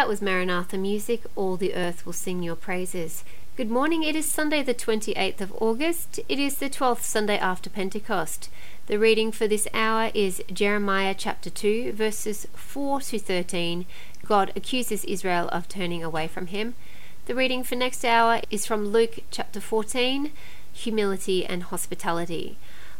That was Maranatha Music, All the Earth Will Sing Your Praises. Good morning, it is Sunday, the 28th of August. It is the 12th Sunday after Pentecost. The reading for this hour is Jeremiah chapter 2, verses 4 to 13. God accuses Israel of turning away from him. The reading for next hour is from Luke chapter 14, Humility and Hospitality.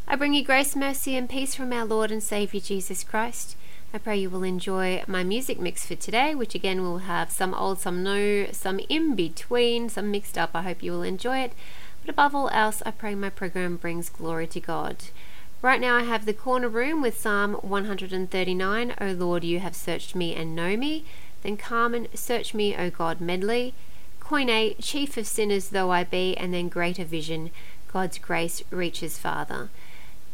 I bring you grace, mercy, and peace from our Lord and Saviour Jesus Christ. I pray you will enjoy my music mix for today, which again will have some old, some new, some in between, some mixed up. I hope you will enjoy it. But above all else, I pray my program brings glory to God. Right now, I have the corner room with Psalm 139, O Lord, you have searched me and know me. Then Carmen, Search me, O God, medley. Koine, Chief of sinners though I be, and then Greater Vision, God's grace reaches Father.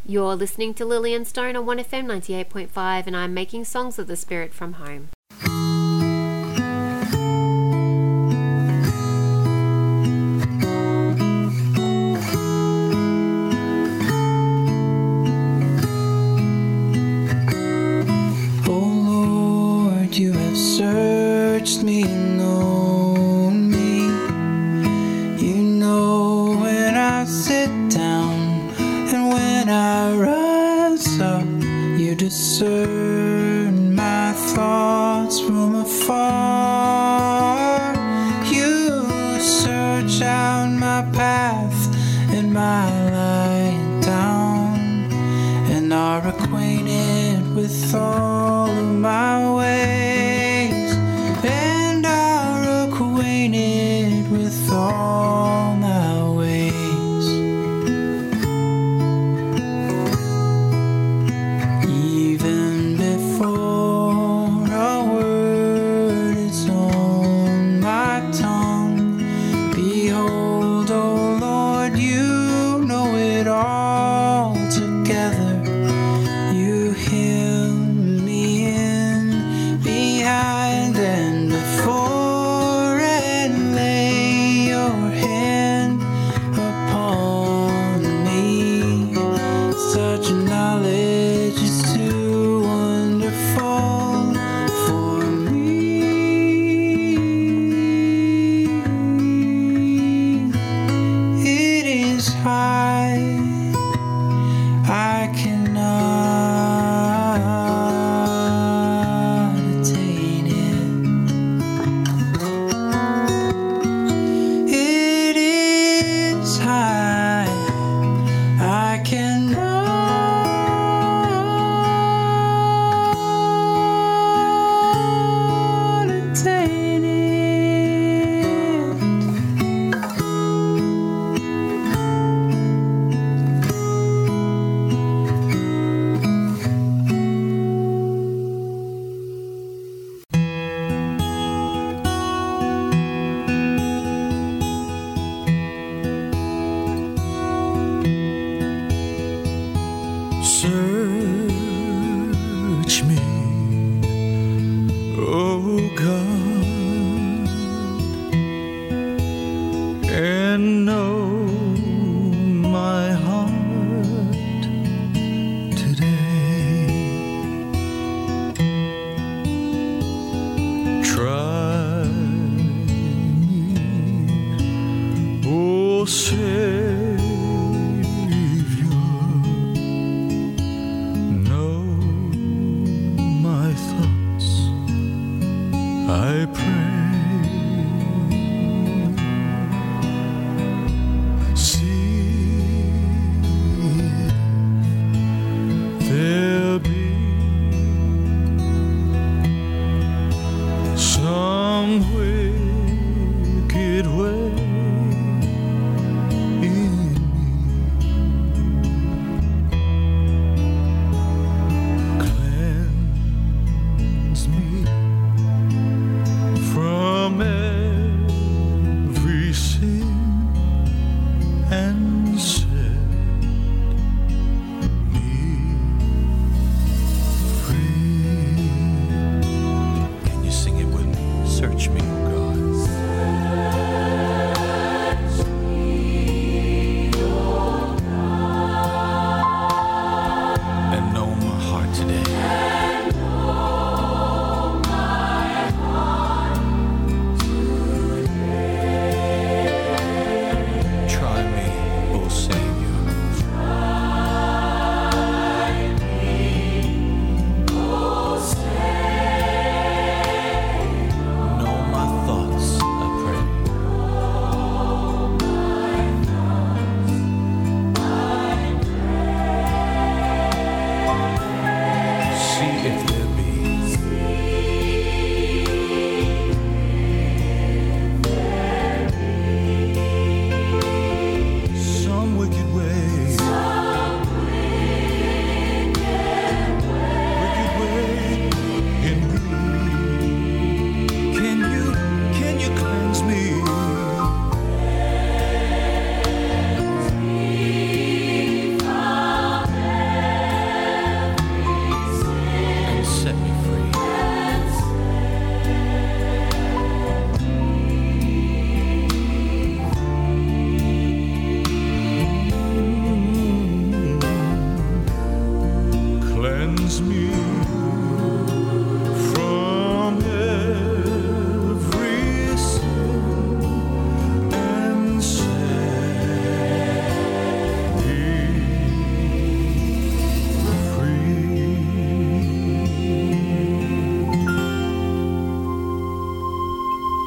You're listening to Lillian Stone on 1FM 98.5, and I'm making songs of the spirit from home. Oh Lord, you have searched me discern my thoughts from afar. You search out my path and my lying down, and are acquainted with all.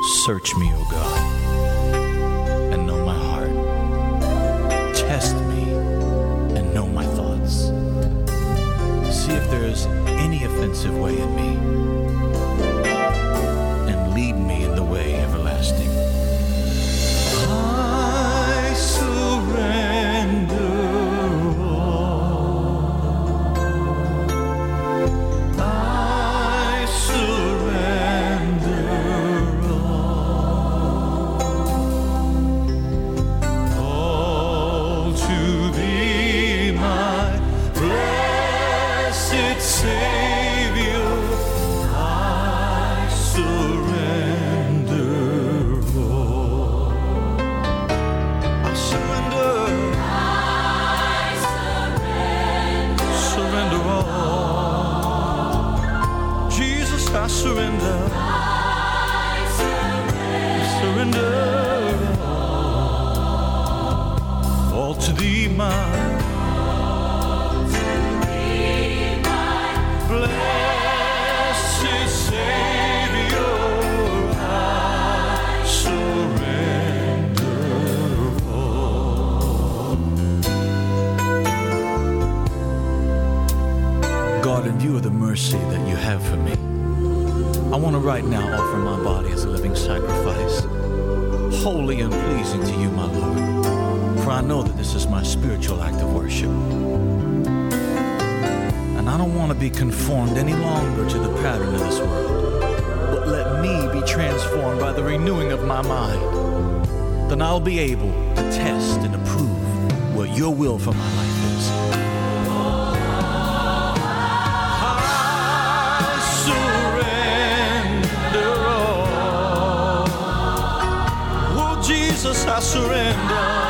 Search me, O God, and know my heart. Test me and know my thoughts. See if there is any offensive way in me, and lead me in the way everlasting. transformed by the renewing of my mind, then I'll be able to test and approve what your will for my life is. I surrender all. Oh, Jesus, I surrender.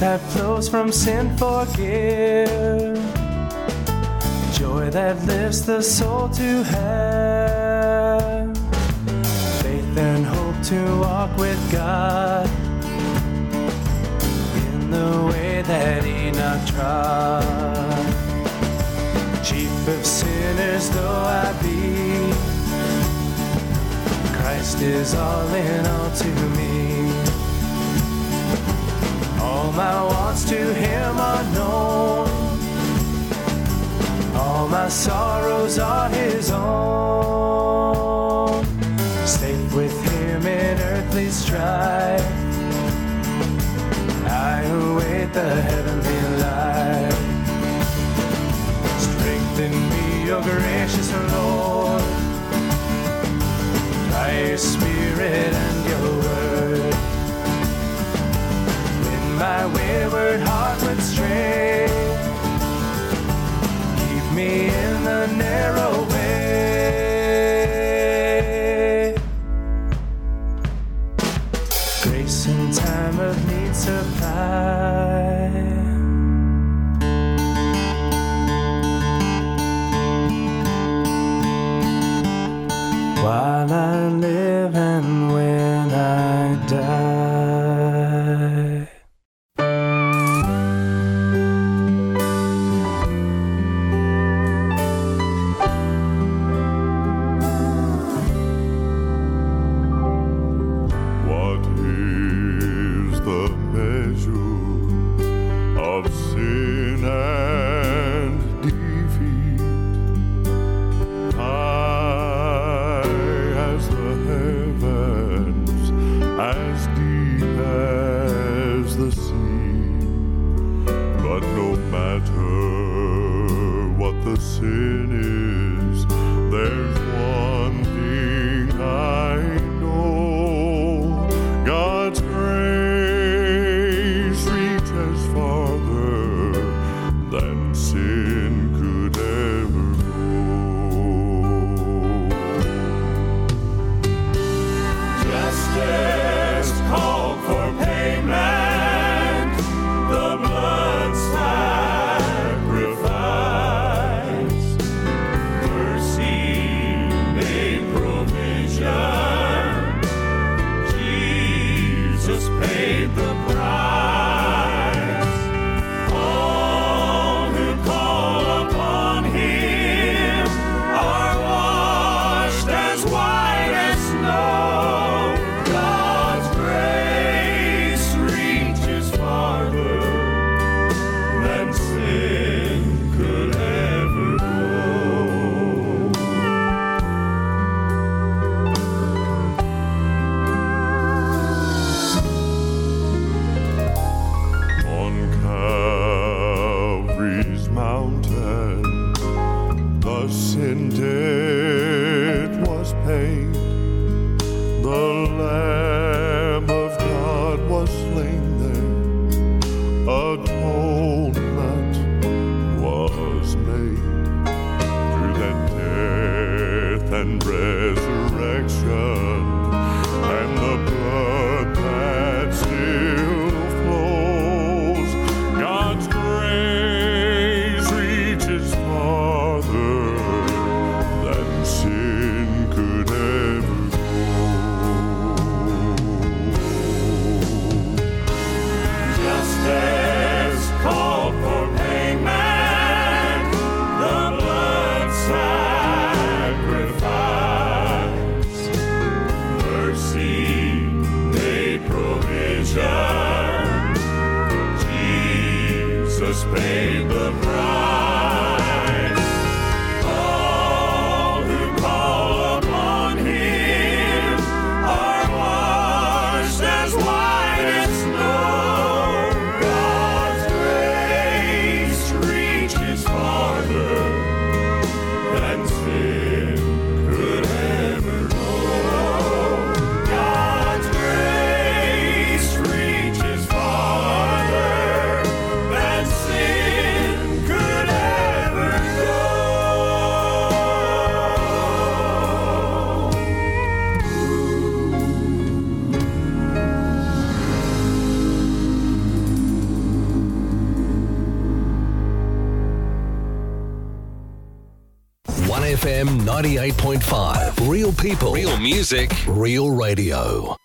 that flows from sin forgive. Joy that lifts the soul to heaven. Faith and hope to walk with God in the way that Enoch trod. Chief of sinners though I be, Christ is all in all to me. All my wants to Him are known. All my sorrows are His own. Safe with Him in earthly strife, I await the heavenly life. Strengthen me, O gracious Lord, by Your Spirit and Your Word. my wayward heart would stray. Keep me in the narrow way. FM 98.5. Real people, real music, real radio.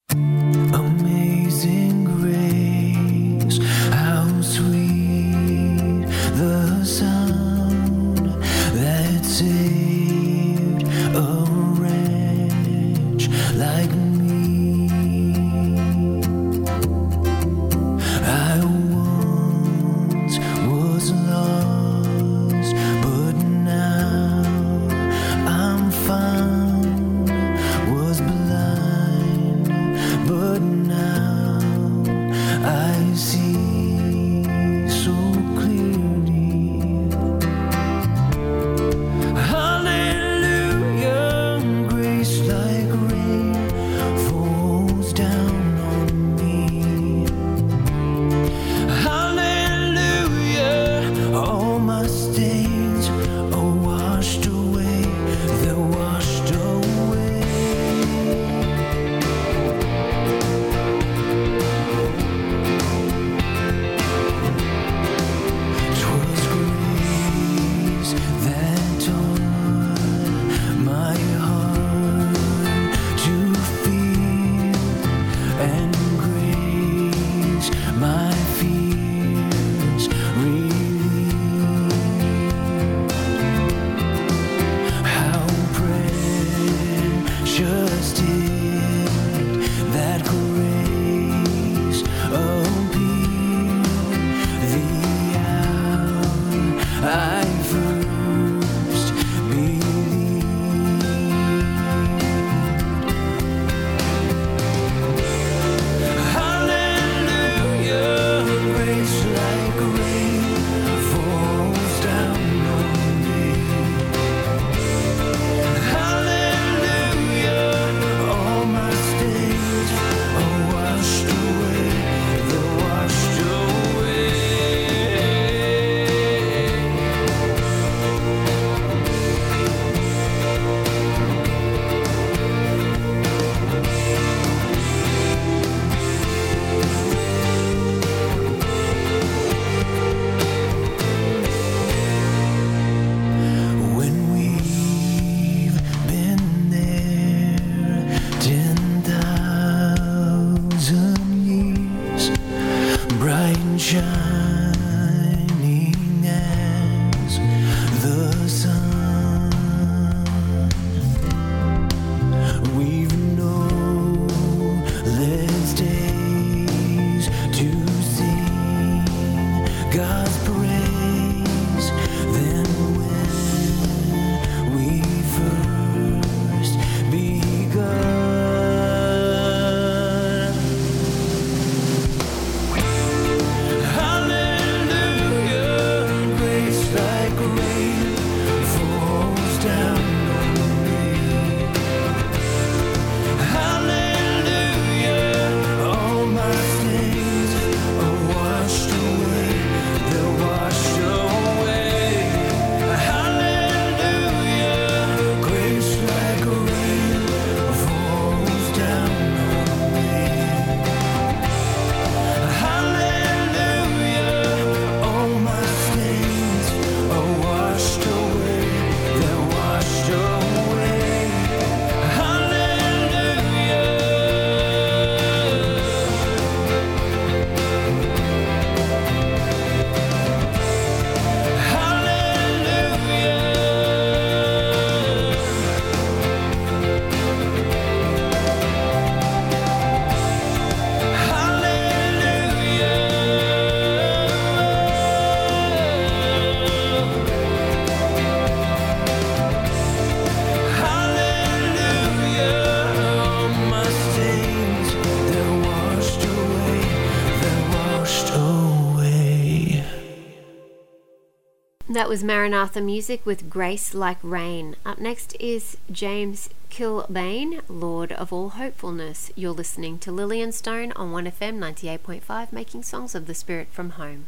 That was Maranatha Music with Grace Like Rain. Up next is James Kilbane, Lord of All Hopefulness. You're listening to Lillian Stone on 1FM 98.5, making songs of the Spirit from home.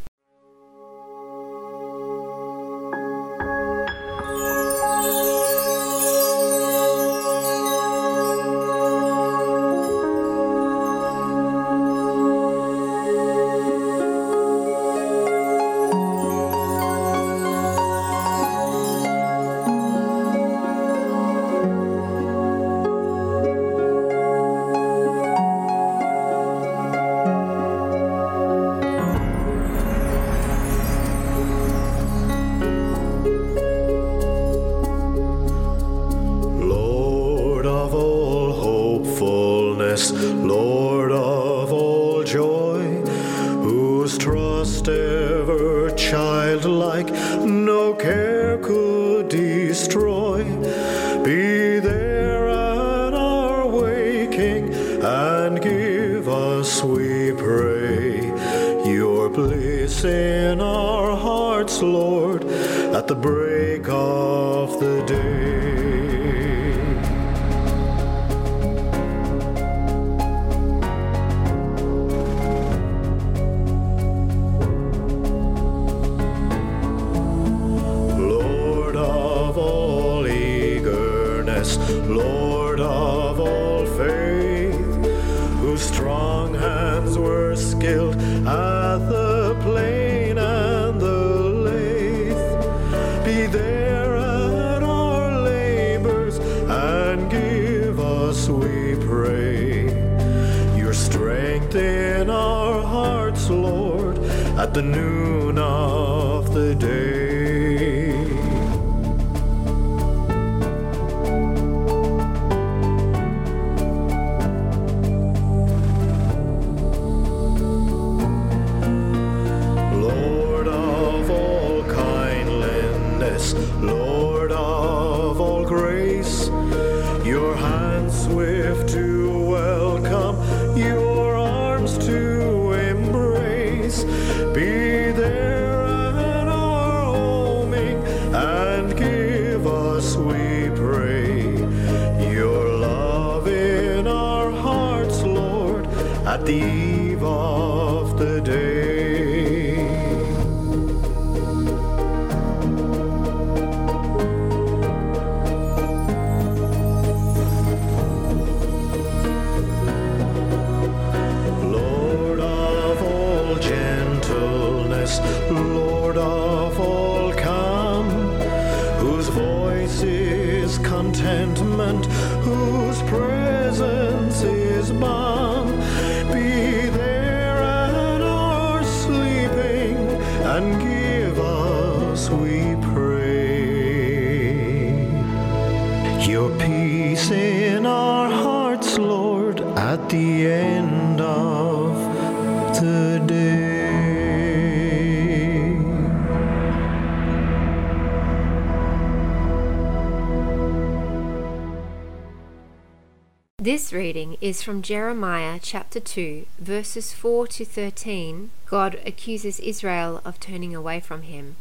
Is from Jeremiah chapter 2, verses 4 to 13. God accuses Israel of turning away from him.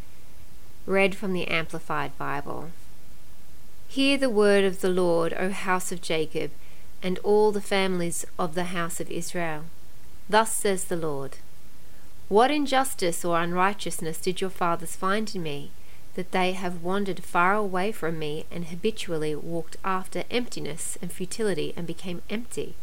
Read from the Amplified Bible. Hear the word of the Lord, O house of Jacob, and all the families of the house of Israel. Thus says the Lord What injustice or unrighteousness did your fathers find in me, that they have wandered far away from me and habitually walked after emptiness and futility and became empty?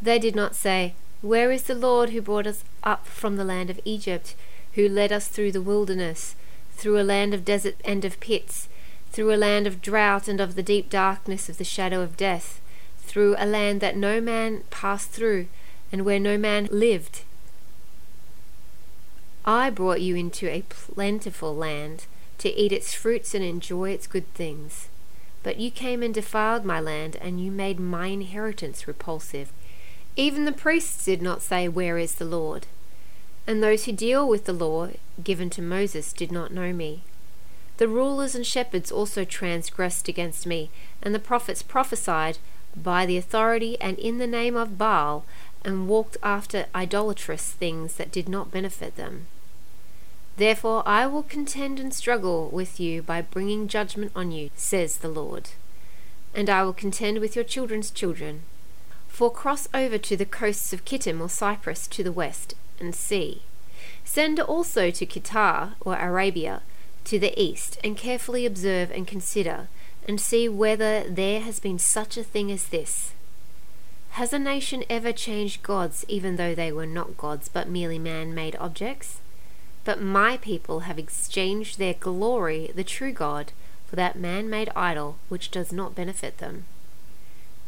They did not say, Where is the Lord who brought us up from the land of Egypt, who led us through the wilderness, through a land of desert and of pits, through a land of drought and of the deep darkness of the shadow of death, through a land that no man passed through, and where no man lived? I brought you into a plentiful land to eat its fruits and enjoy its good things. But you came and defiled my land, and you made my inheritance repulsive. Even the priests did not say, Where is the Lord? And those who deal with the law given to Moses did not know me. The rulers and shepherds also transgressed against me, and the prophets prophesied by the authority and in the name of Baal, and walked after idolatrous things that did not benefit them. Therefore I will contend and struggle with you by bringing judgment on you, says the Lord. And I will contend with your children's children. For cross over to the coasts of Kittim or Cyprus to the west, and see. Send also to Kedar or Arabia to the east, and carefully observe and consider, and see whether there has been such a thing as this. Has a nation ever changed gods even though they were not gods but merely man made objects? But my people have exchanged their glory, the true God, for that man made idol which does not benefit them.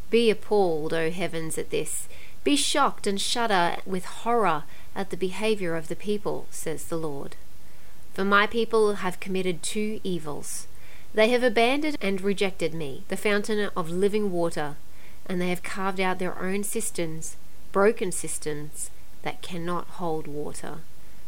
Be appalled, O heavens, at this. Be shocked and shudder with horror at the behavior of the people, says the Lord. For my people have committed two evils. They have abandoned and rejected me, the fountain of living water, and they have carved out their own cisterns, broken cisterns that cannot hold water.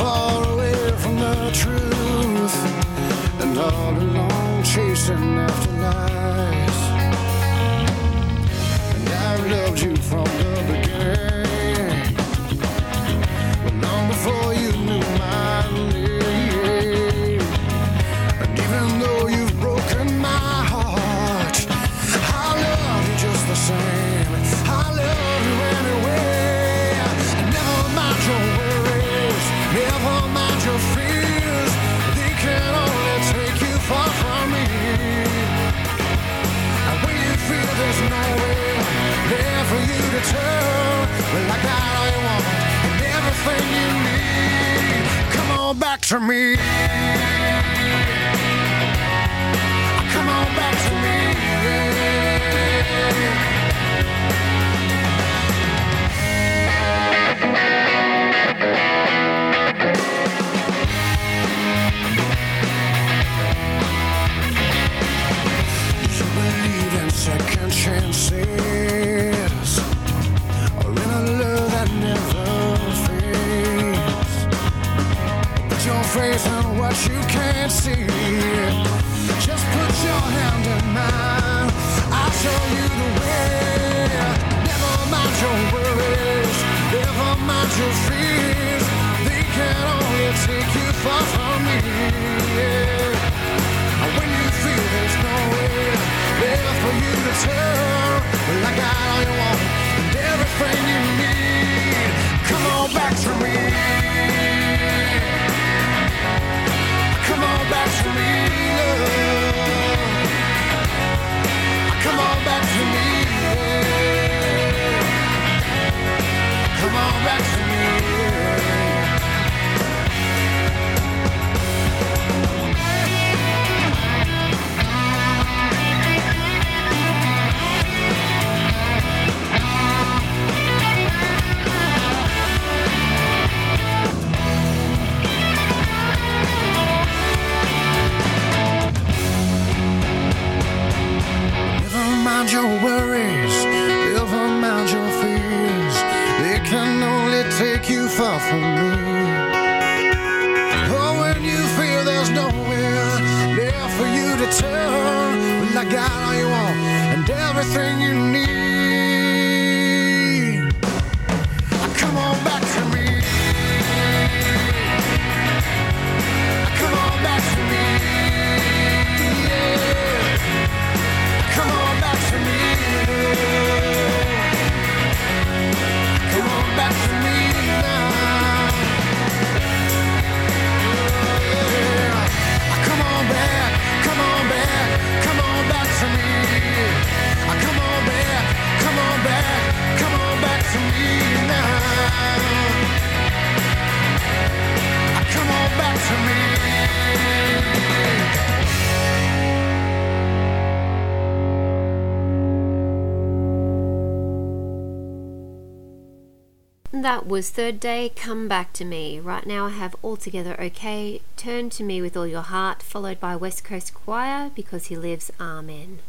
Far away from the truth and all along chasing after lies. And I've loved you from the I all you want and everything you need. Come on back to me. Come on back to me. Faith in what you can't see. Just put your hand in mine. I'll show you the way. Never mind your worries. Never mind your fears. They can only take you far from me. And when you feel there's nowhere there for you to turn, Your worries, never mind your fears. They can only take you far from me. Oh, when you feel there's nowhere for you to turn, well, I got all you want and everything you need. That was Third Day, Come Back to Me. Right now I have Altogether OK, Turn to Me with All Your Heart, followed by West Coast Choir, Because He Lives, Amen.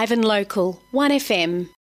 Live and local, 1FM.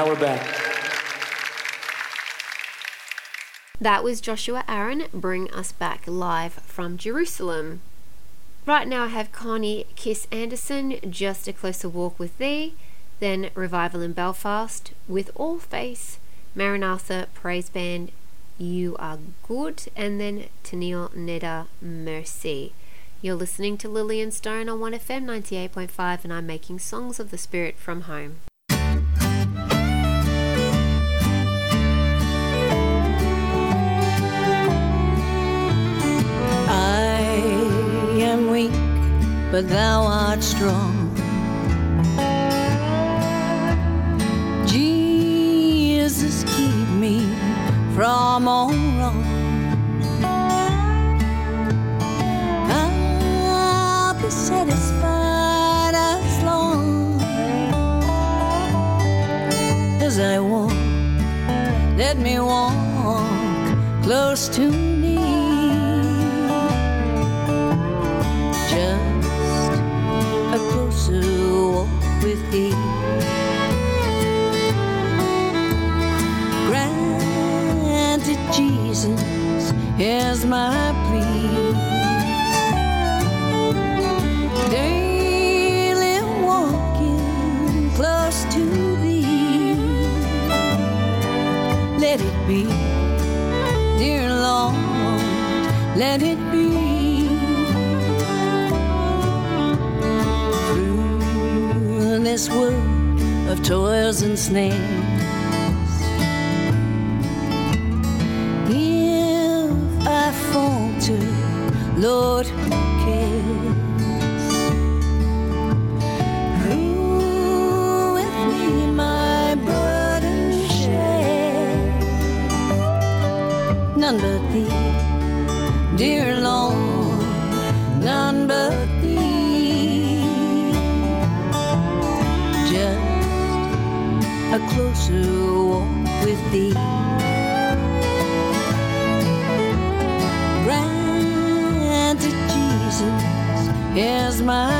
Now we're back. That was Joshua Aaron, Bring Us Back live from Jerusalem. Right now I have Connie Kiss Anderson, Just a Closer Walk with Thee, then Revival in Belfast, with All Face, Maranatha Praise Band, You Are Good, and then Tennille Neda Mercy. You're listening to Lillian Stone on 1FM 98.5, and I'm making songs of the Spirit from home. but thou art strong. Jesus, keep me from all wrong. I'll be satisfied as long as I walk. Let me walk close to thee. with thee. Granted, Jesus, is my plea. Daily walking close to thee, let it be, dear Lord, let it be. this world of toils and snares. If I falter, Lord who cares. Who with me my burden shares? None but thee, dear Lord, none but a closer walk with thee. Granted, Jesus is my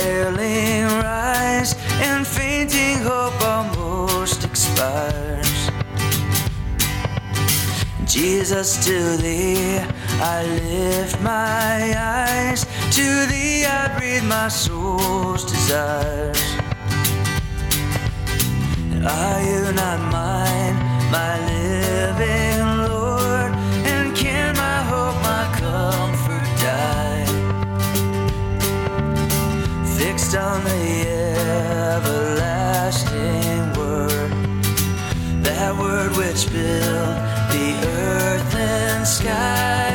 to thee I lift my eyes, to thee I breathe my soul's desires. Are you not mine, my living Lord? And can my hope, my comfort die? Fixed on the everlasting word, that word which and sky.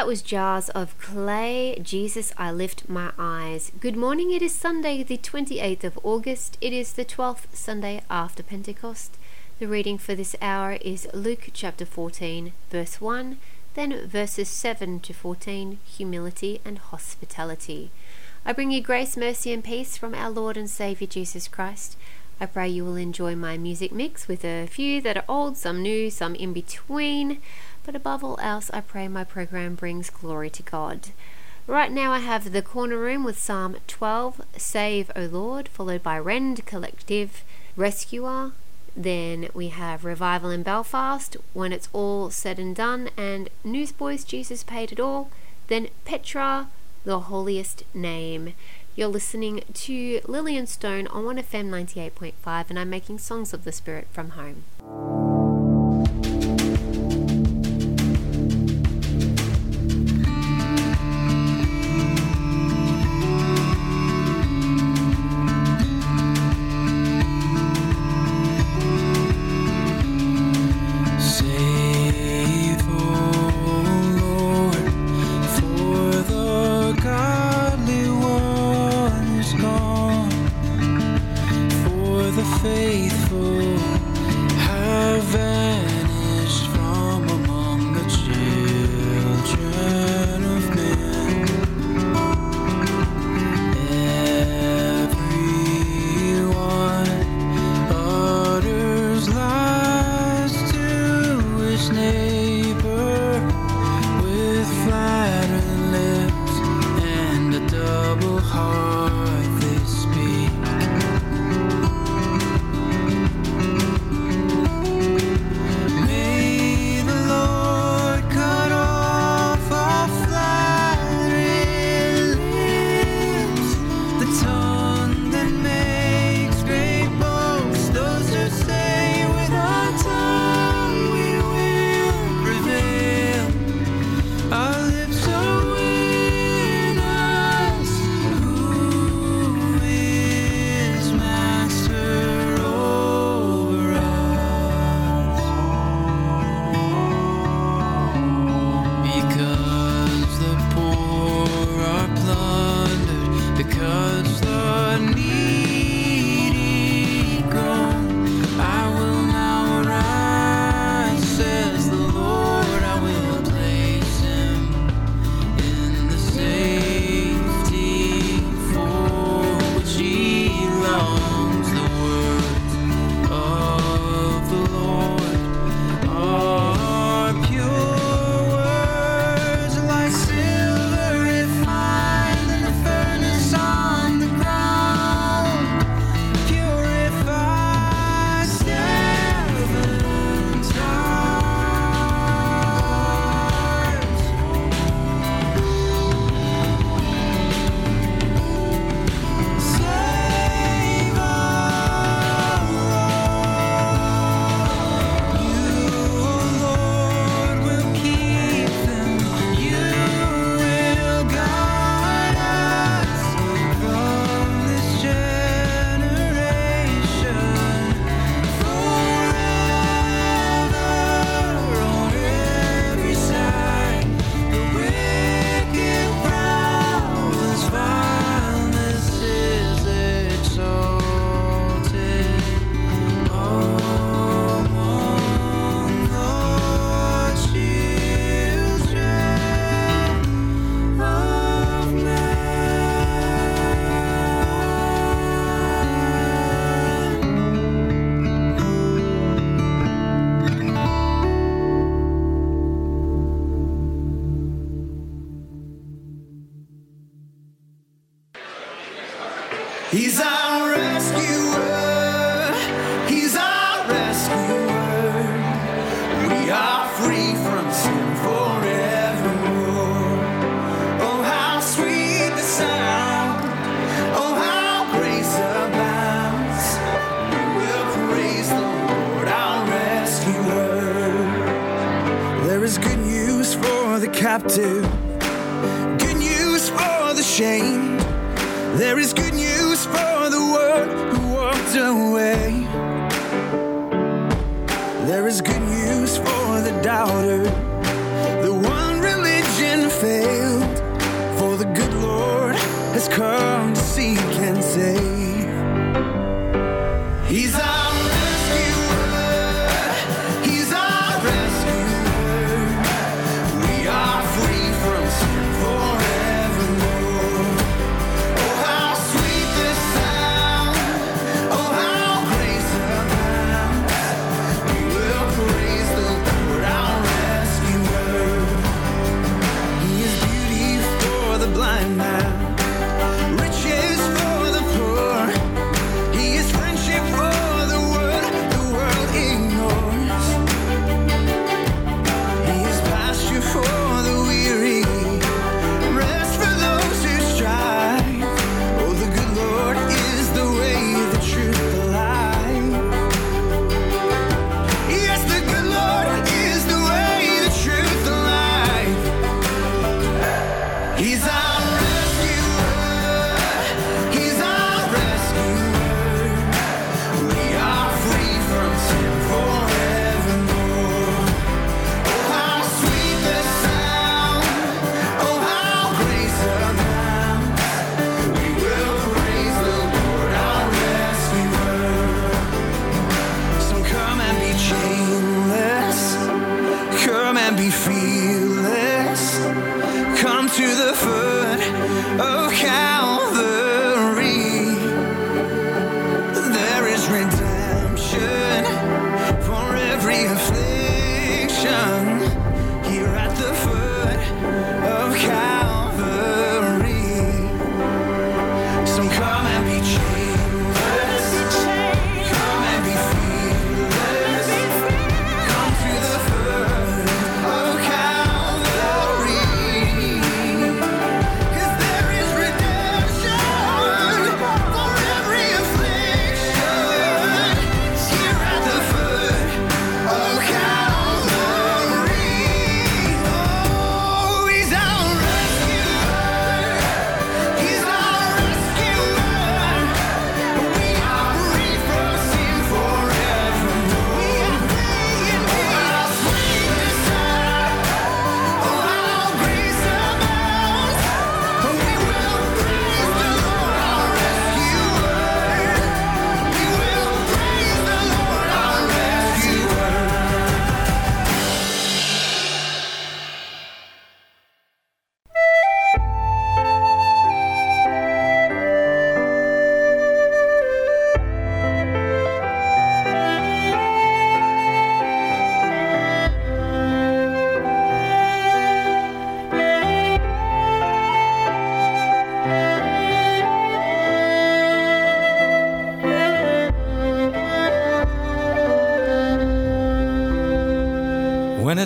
That was Jars of Clay. Jesus, I lift my eyes. Good morning. It is Sunday, the 28th of August. It is the 12th Sunday after Pentecost. The reading for this hour is Luke chapter 14, verse 1, then verses 7 to 14, humility and hospitality. I bring you grace, mercy, and peace from our Lord and Saviour Jesus Christ. I pray you will enjoy my music mix with a few that are old, some new, some in between. But above all else, I pray my program brings glory to God. Right now, I have the corner room with Psalm 12, Save, O Lord, followed by Rend Collective, Rescuer. Then we have Revival in Belfast, When It's All Said and Done, and Newsboys, Jesus Paid It All. Then Petra, The Holiest Name. You're listening to Lillian Stone on 1FM 98.5, and I'm making songs of the Spirit from home.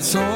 It's all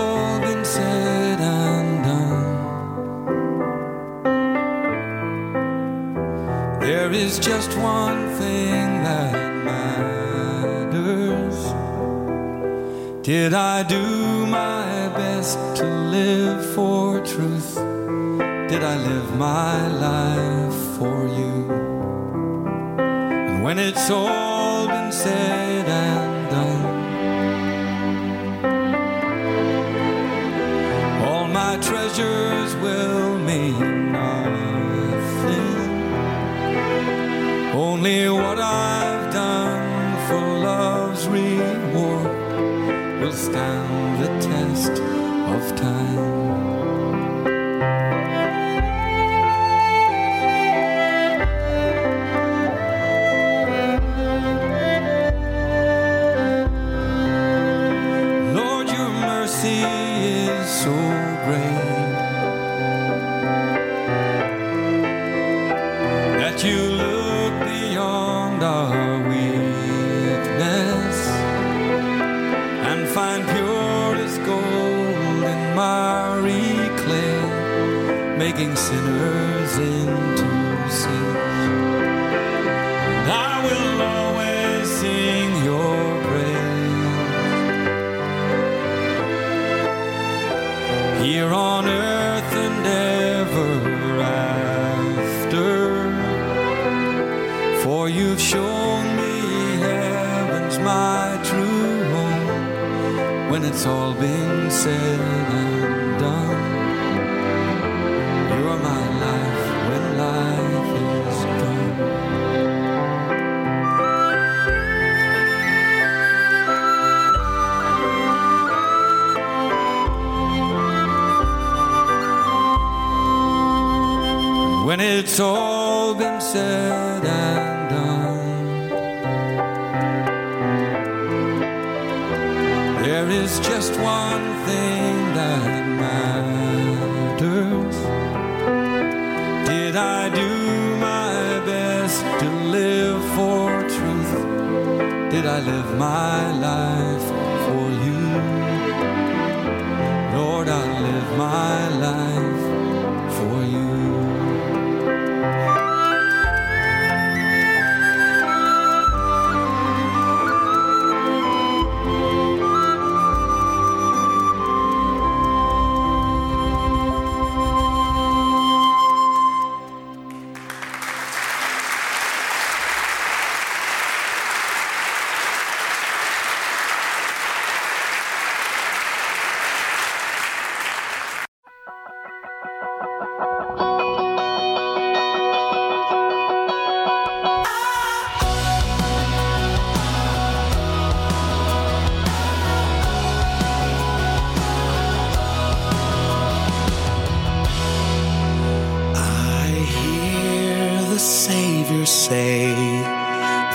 the Savior say?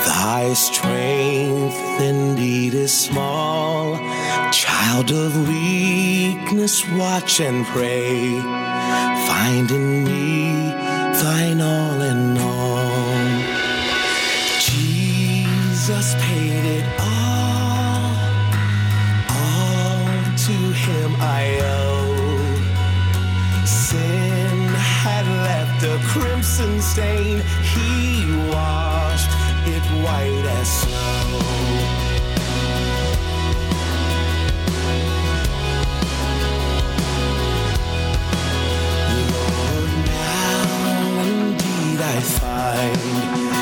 Thy strength indeed is small. Child of weakness, watch and pray. Find in me thine all in all. Jesus paid it all. All to him I owe. crimson stain. He washed it white as snow. Now, indeed, I find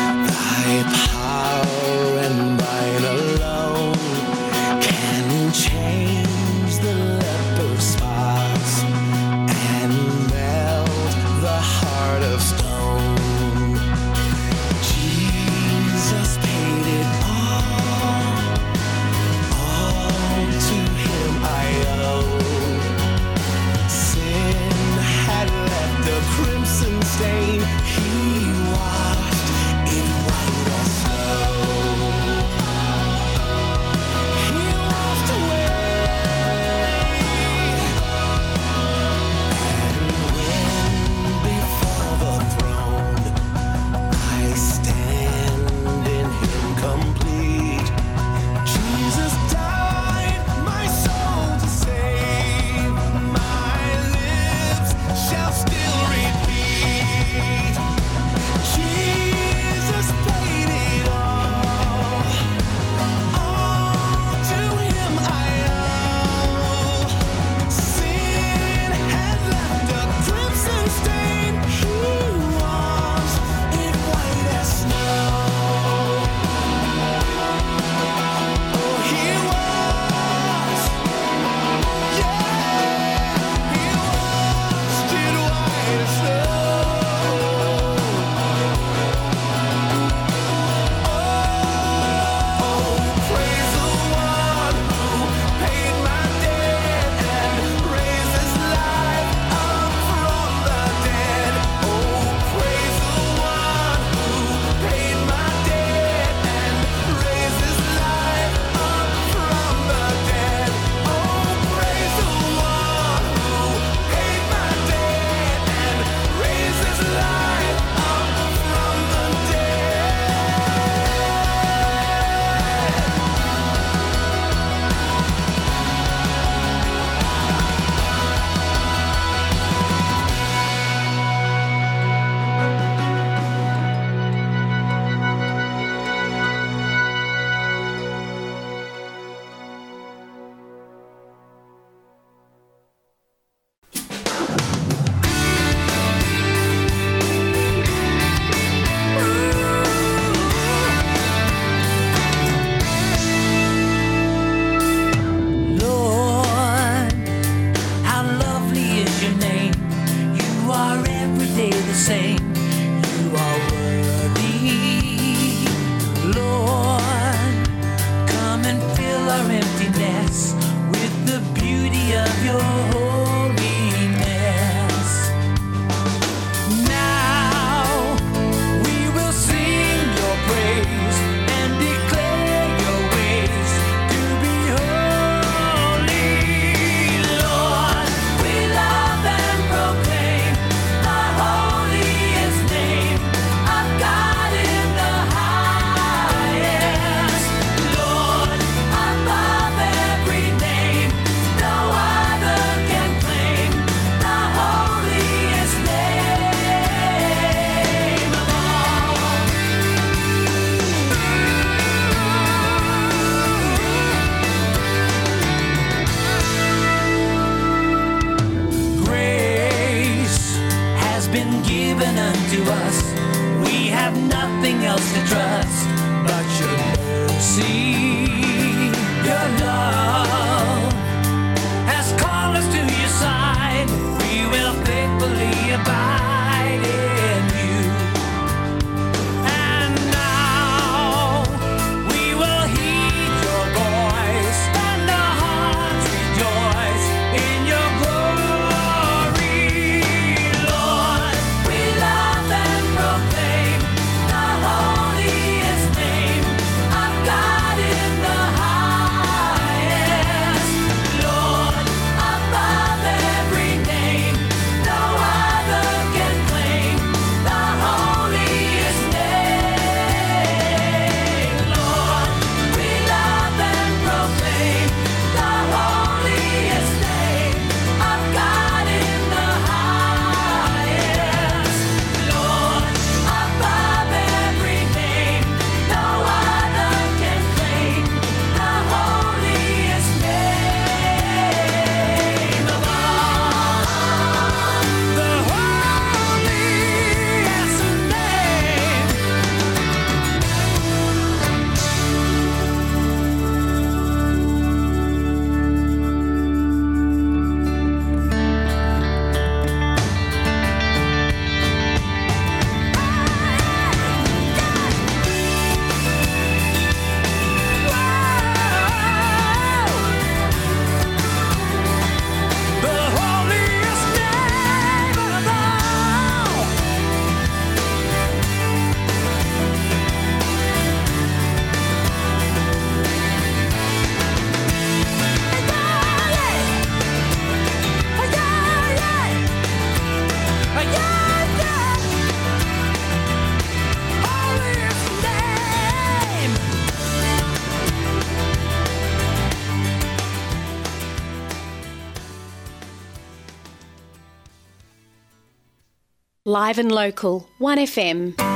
Live and local, 1FM.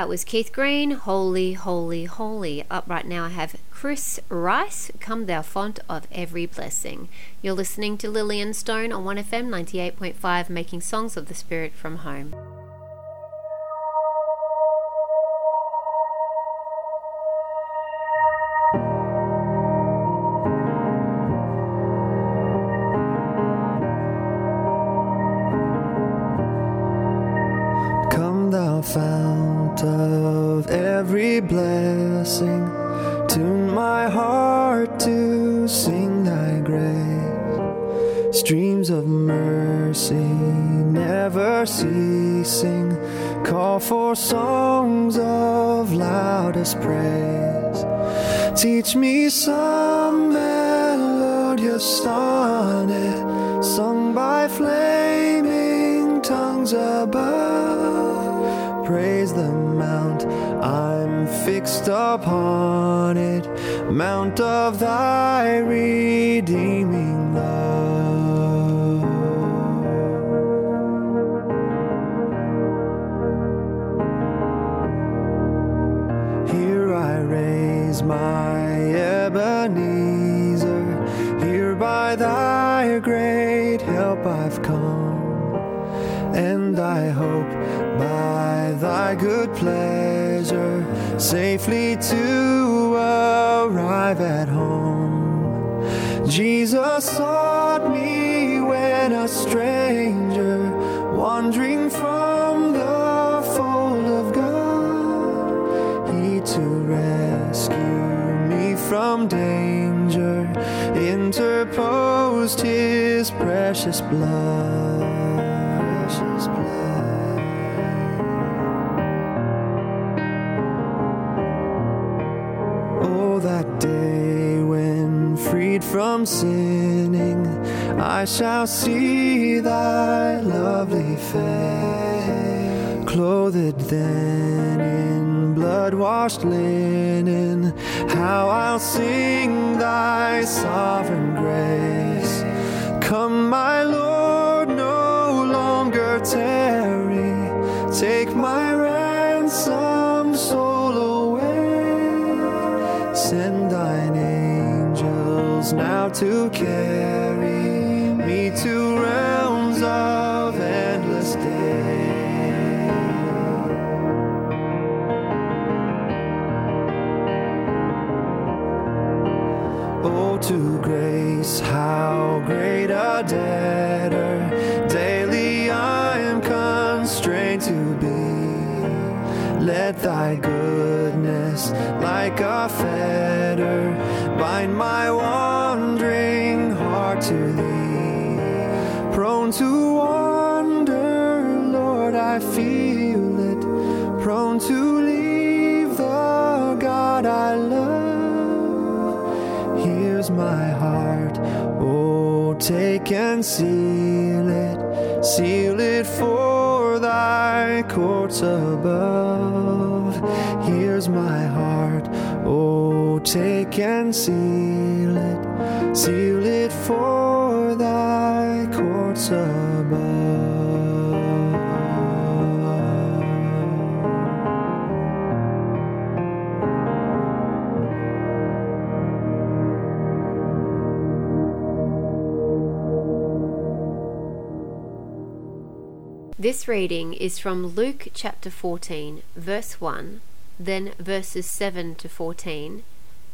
That was Keith Green, Holy, Holy, Holy. Up right now, I have Chris Rice, Come Thou Fount of Every Blessing. You're listening to Lillian Stone on 1FM 98.5, making songs of the Spirit from home. Mount, I'm fixed upon it, mount of thy redeeming love. Here I raise my by good pleasure safely to arrive at home. Jesus sought me when a stranger, wandering from the fold of God, he to rescue me from danger interposed his precious blood. From sinning, I shall see thy lovely face. Clothed then in blood washed linen, how I'll sing thy sovereign grace. Come, my Lord, no longer tarry. Take my now to carry me to realms of endless day. Oh, to grace, how great a debtor daily I am constrained to be. Let thy goodness, like a fetter, bind my wandering Prone to wander, Lord, I feel it. Prone to leave the God I love. Here's my heart, oh, take and seal it, seal it for thy courts above. Here's my heart, oh, take and seal it, seal it for This reading is from Luke chapter 14, verse 1, then verses 7 to 14,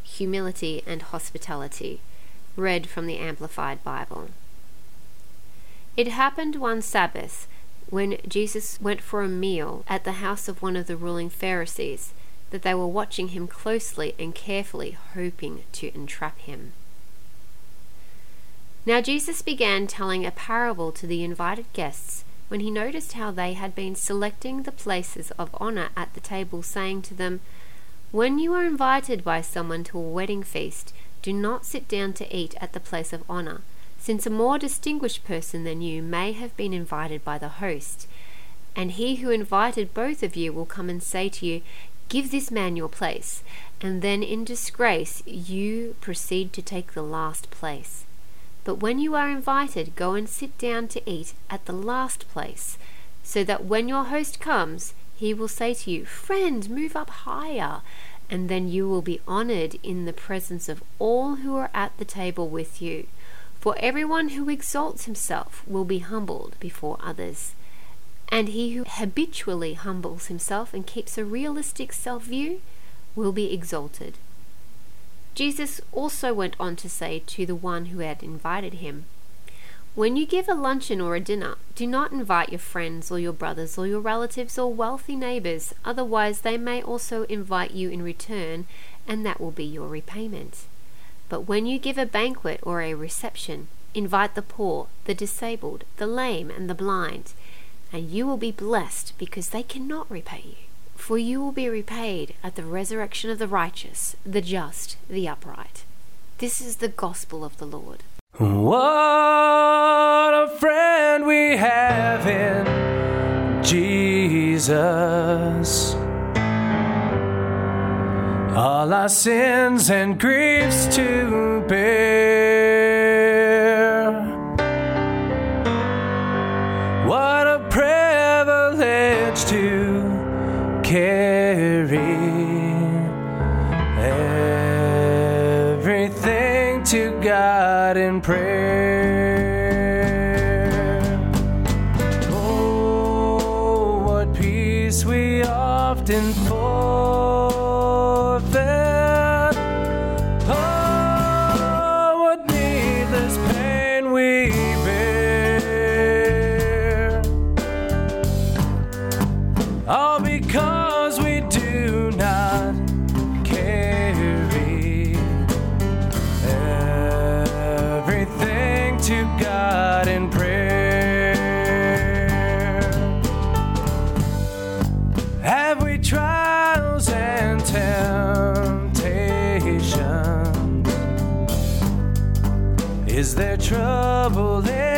humility and hospitality, read from the Amplified Bible. It happened one Sabbath when Jesus went for a meal at the house of one of the ruling Pharisees that they were watching him closely and carefully, hoping to entrap him. Now Jesus began telling a parable to the invited guests when he noticed how they had been selecting the places of honor at the table, saying to them, When you are invited by someone to a wedding feast, do not sit down to eat at the place of honor, since a more distinguished person than you may have been invited by the host. And he who invited both of you will come and say to you, Give this man your place, and then in disgrace you proceed to take the last place. But when you are invited, go and sit down to eat at the last place, so that when your host comes, he will say to you, Friend, move up higher, and then you will be honored in the presence of all who are at the table with you. For everyone who exalts himself will be humbled before others and he who habitually humbles himself and keeps a realistic self view will be exalted. Jesus also went on to say to the one who had invited him, When you give a luncheon or a dinner, do not invite your friends or your brothers or your relatives or wealthy neighbors, otherwise, they may also invite you in return, and that will be your repayment. But when you give a banquet or a reception, invite the poor, the disabled, the lame, and the blind and you will be blessed because they cannot repay you. For you will be repaid at the resurrection of the righteous, the just, the upright. This is the gospel of the Lord. What a friend we have in Jesus. All our sins and griefs to bear. What a privilege to carry everything to God in prayer. Oh, what peace we often Is there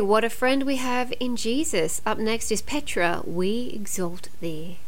What a friend we have in Jesus. Up next is Petra, We Exalt Thee.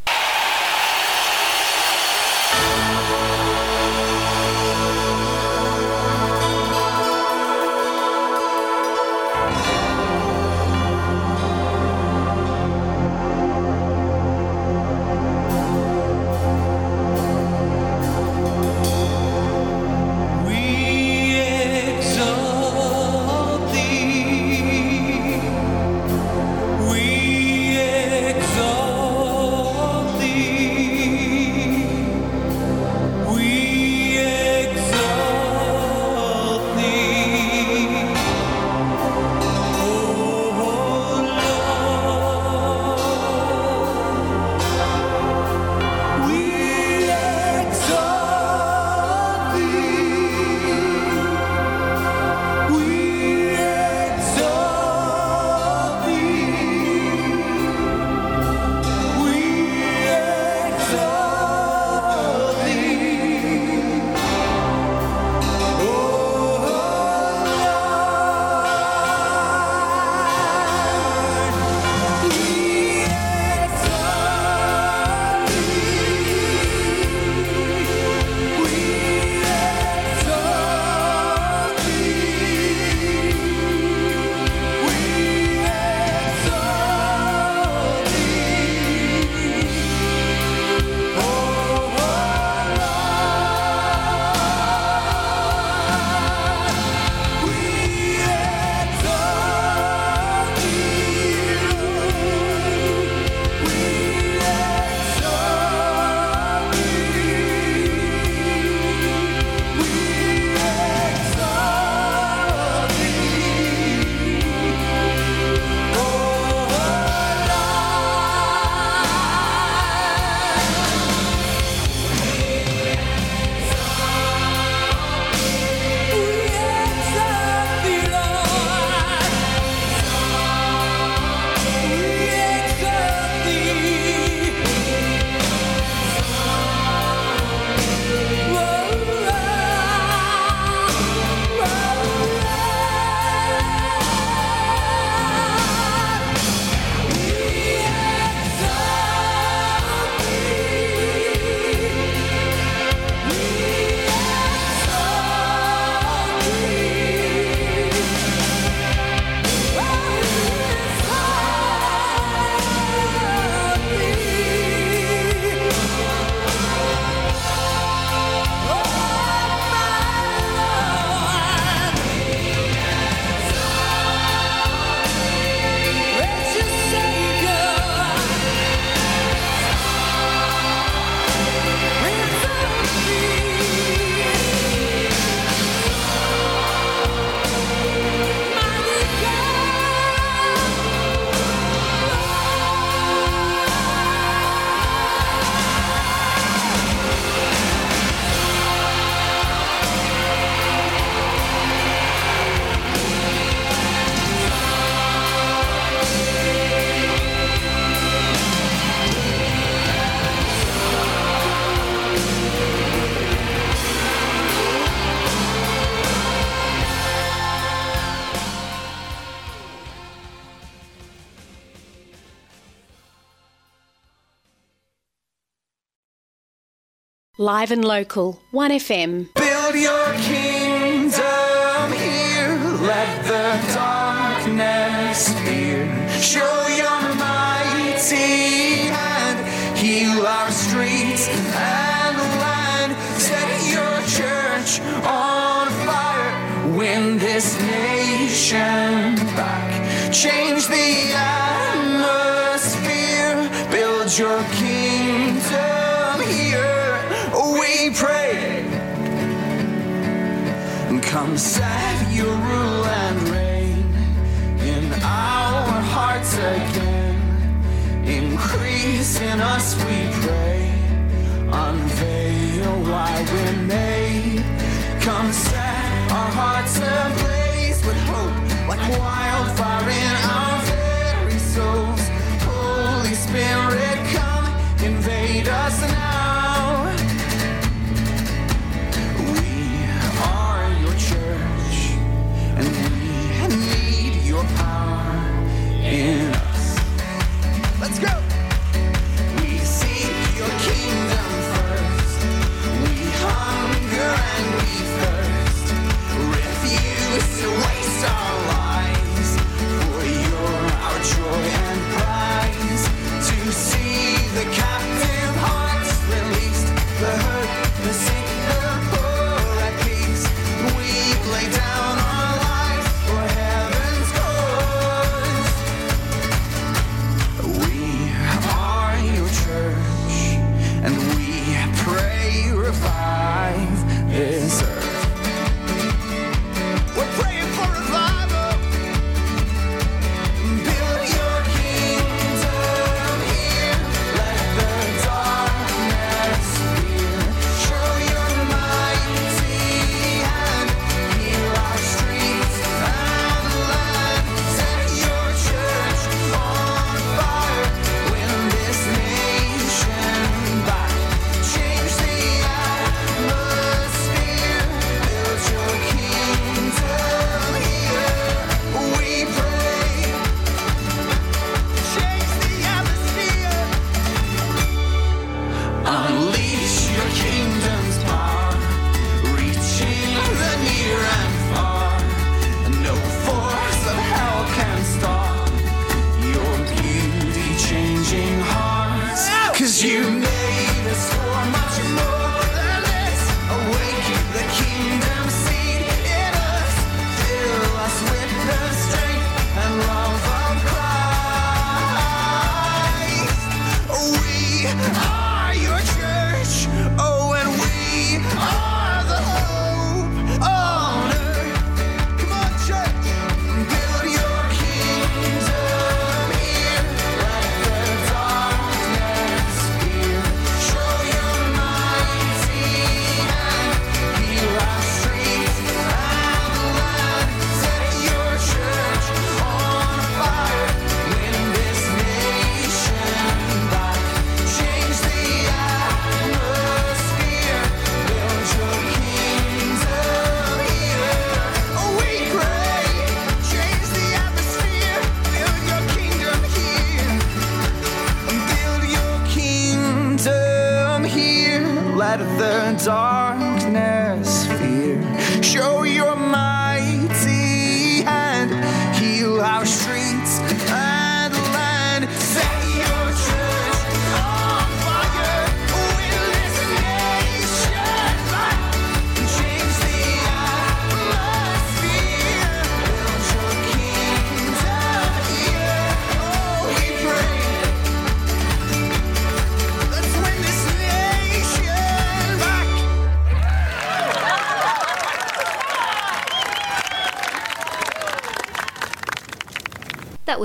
live and local, 1FM. Build your kingdom here, let the darkness fear. Show your mighty hand, heal our streets and land. Set your church on fire, win this nation back. Change the atmosphere, build your inside your rule and reign in our hearts again. Increase in us, we pray. Unveil why we're made. Come set our hearts ablaze with hope, like wildfire in our very souls. Holy Spirit, come invade us now.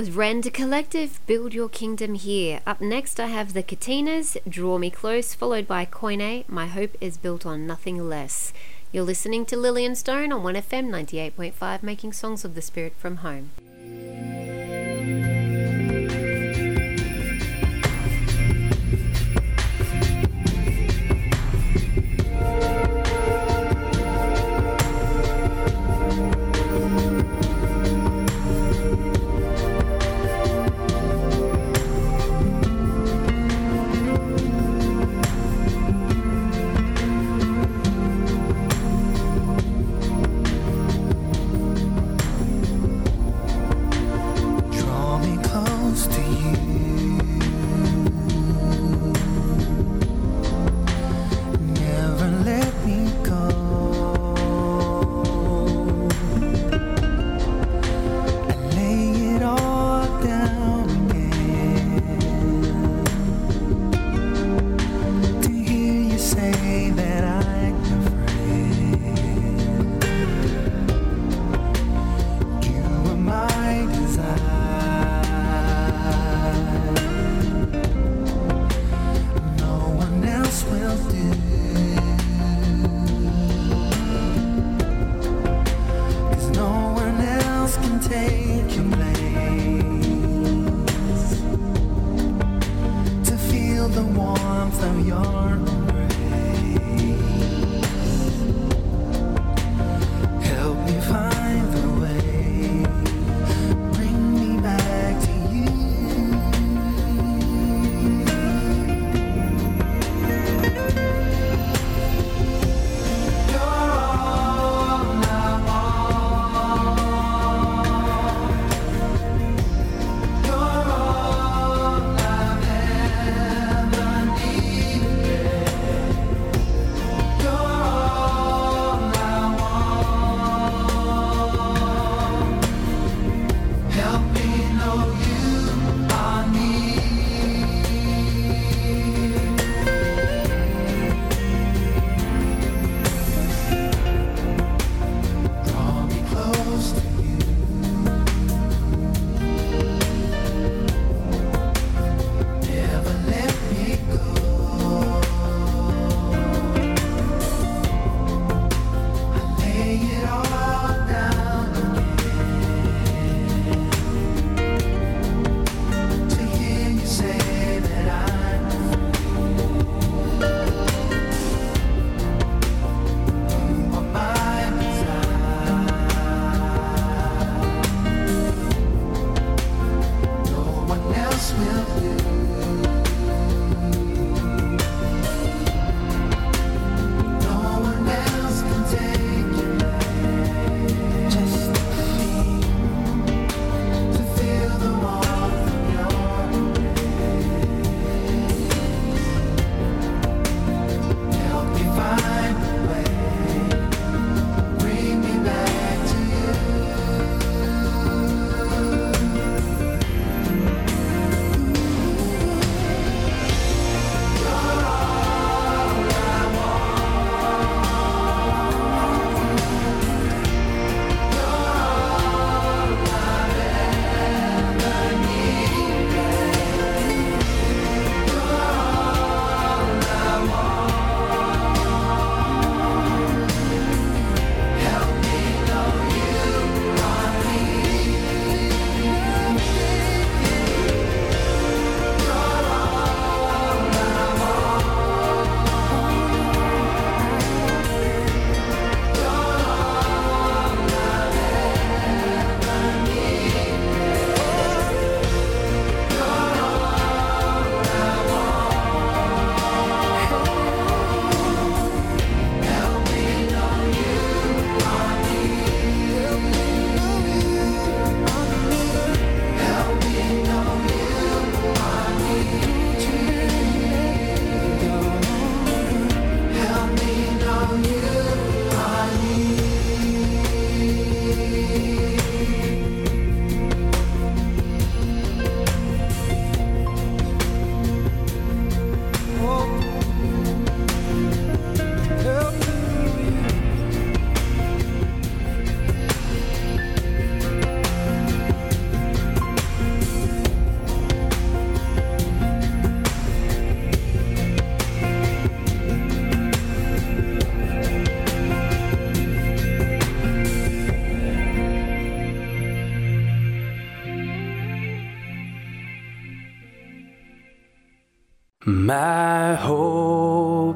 was Rend Collective, Build Your Kingdom Here. Up next, I have the Katinas, Draw Me Close, followed by Koine, My Hope is Built on Nothing Less. You're listening to Lillian Stone on 1FM 98.5, making songs of the spirit from home.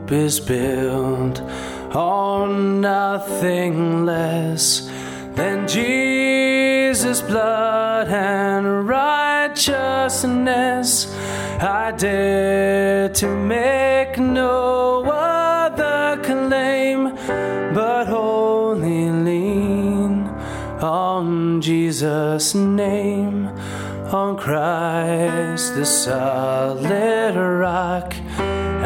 Hope is built on nothing less than Jesus' blood and righteousness. I dare to make no other claim, but wholly lean on Jesus' name, on Christ the solid rock.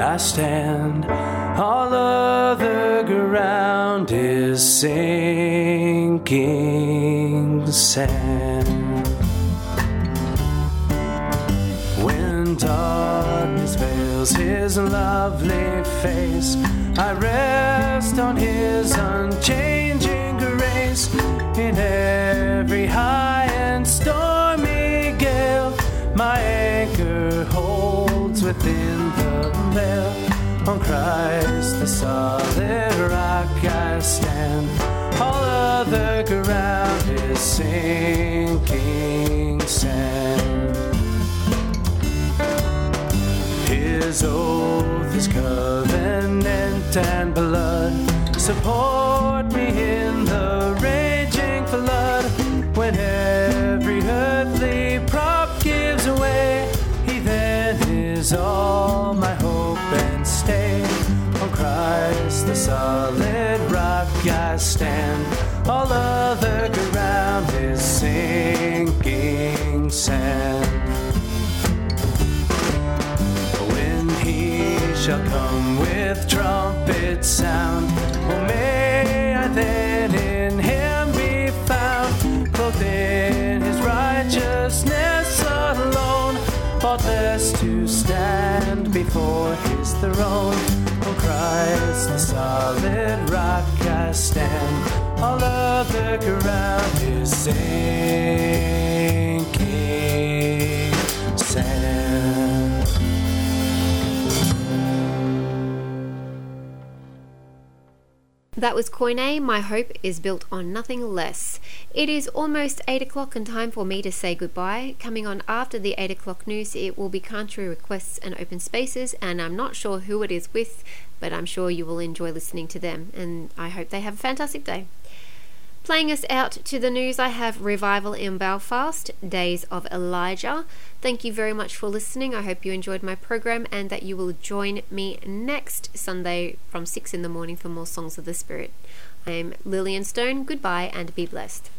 I stand, all other ground is sinking sand. When darkness veils his lovely face, I rest on his unchanging grace. In every high and stormy gale, my anchor holds within. On Christ, the solid rock, I stand. All other ground is sinking sand. His old covenant and blood. Support solid rock I stand. All other ground is sinking sand. When he shall come with trumpet sound, oh may I then in him be found, clothed in his righteousness alone, faultless to stand before his throne. Christ, the solid rock I stand, all other ground is sinking That was Koine. My hope is built on nothing less. It is almost 8 o'clock and time for me to say goodbye. Coming on after the 8 o'clock news, it will be country requests and open spaces, and I'm not sure who it is with, but I'm sure you will enjoy listening to them, and I hope they have a fantastic day. Playing us out to the news, I have Revival in Belfast, Days of Elijah. Thank you very much for listening. I hope you enjoyed my program and that you will join me next Sunday from 6 in the morning for more Songs of the Spirit. I am Lillian Stone. Goodbye and be blessed.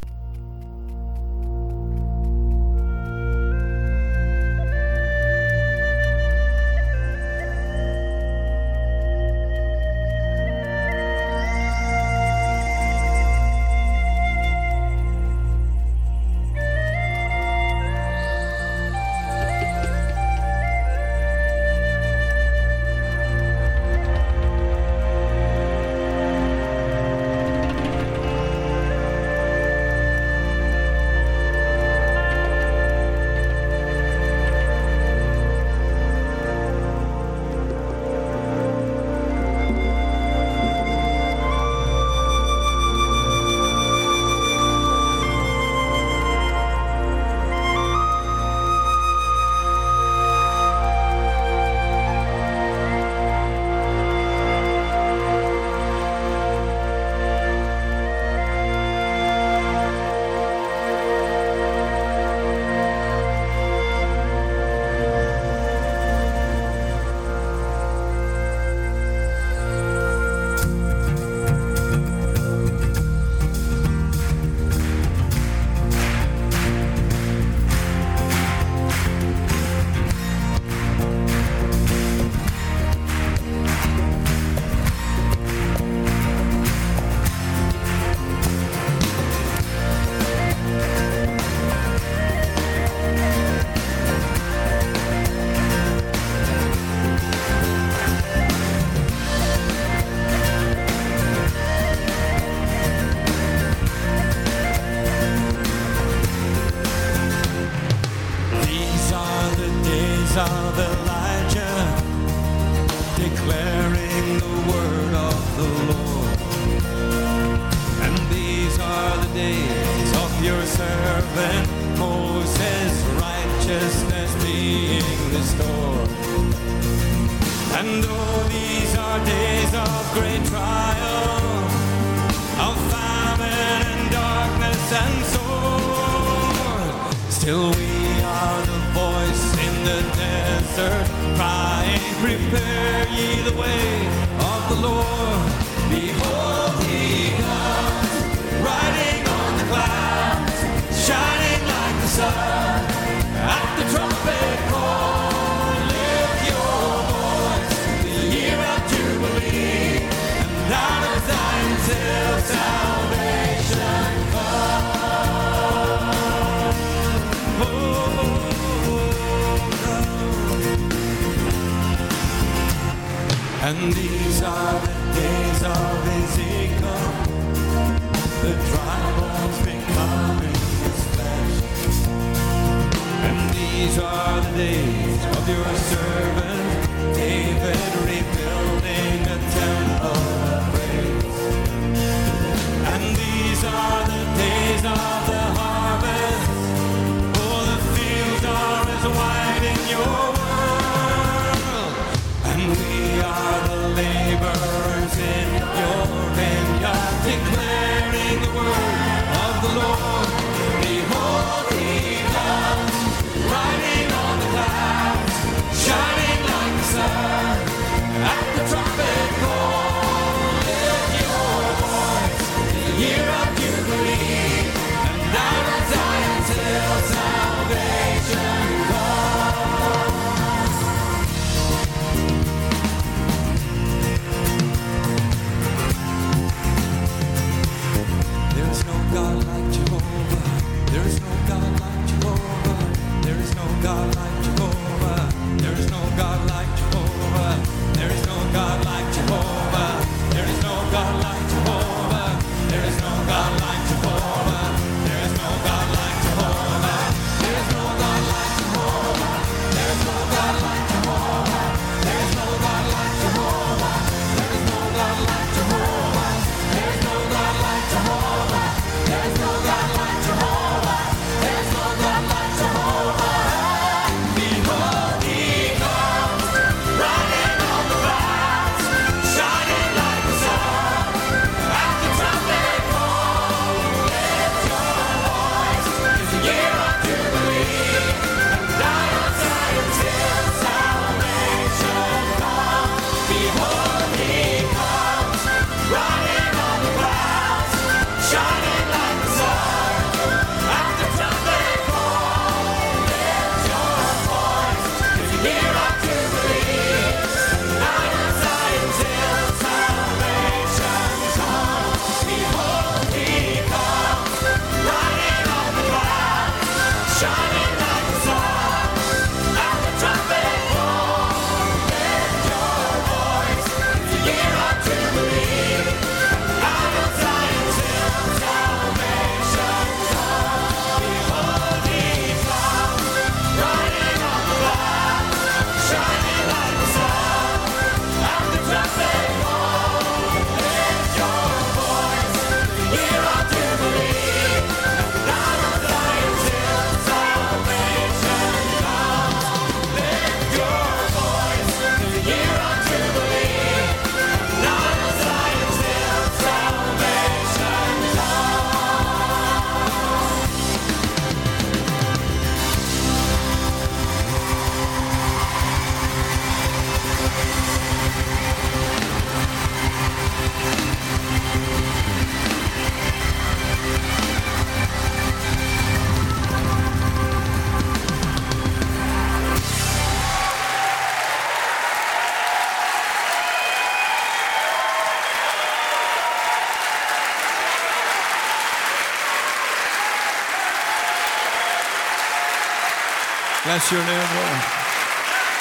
Bless your name, Lord.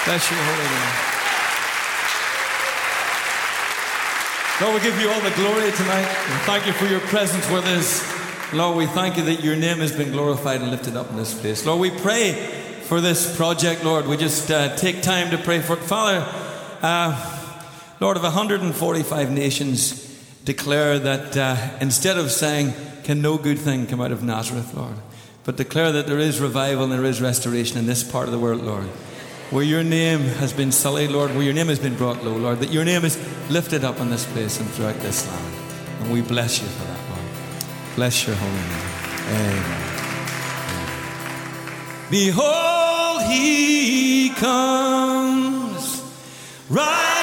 Bless your holy name. Lord, we give you all the glory tonight. And thank you for your presence with us. Lord, we thank you that your name has been glorified and lifted up in this place. Lord, we pray for this project, Lord. We just uh, take time to pray for it. Father, uh, Lord, of 145 nations declare that uh, instead of saying, Can no good thing come out of Nazareth, Lord, but declare that there is revival and there is restoration in this part of the world, Lord where your name has been sullied, Lord, where your name has been brought low, Lord, that your name is lifted up in this place and throughout this land. And we bless you for that, Lord. Bless your holy name. Amen. Behold, he comes. Right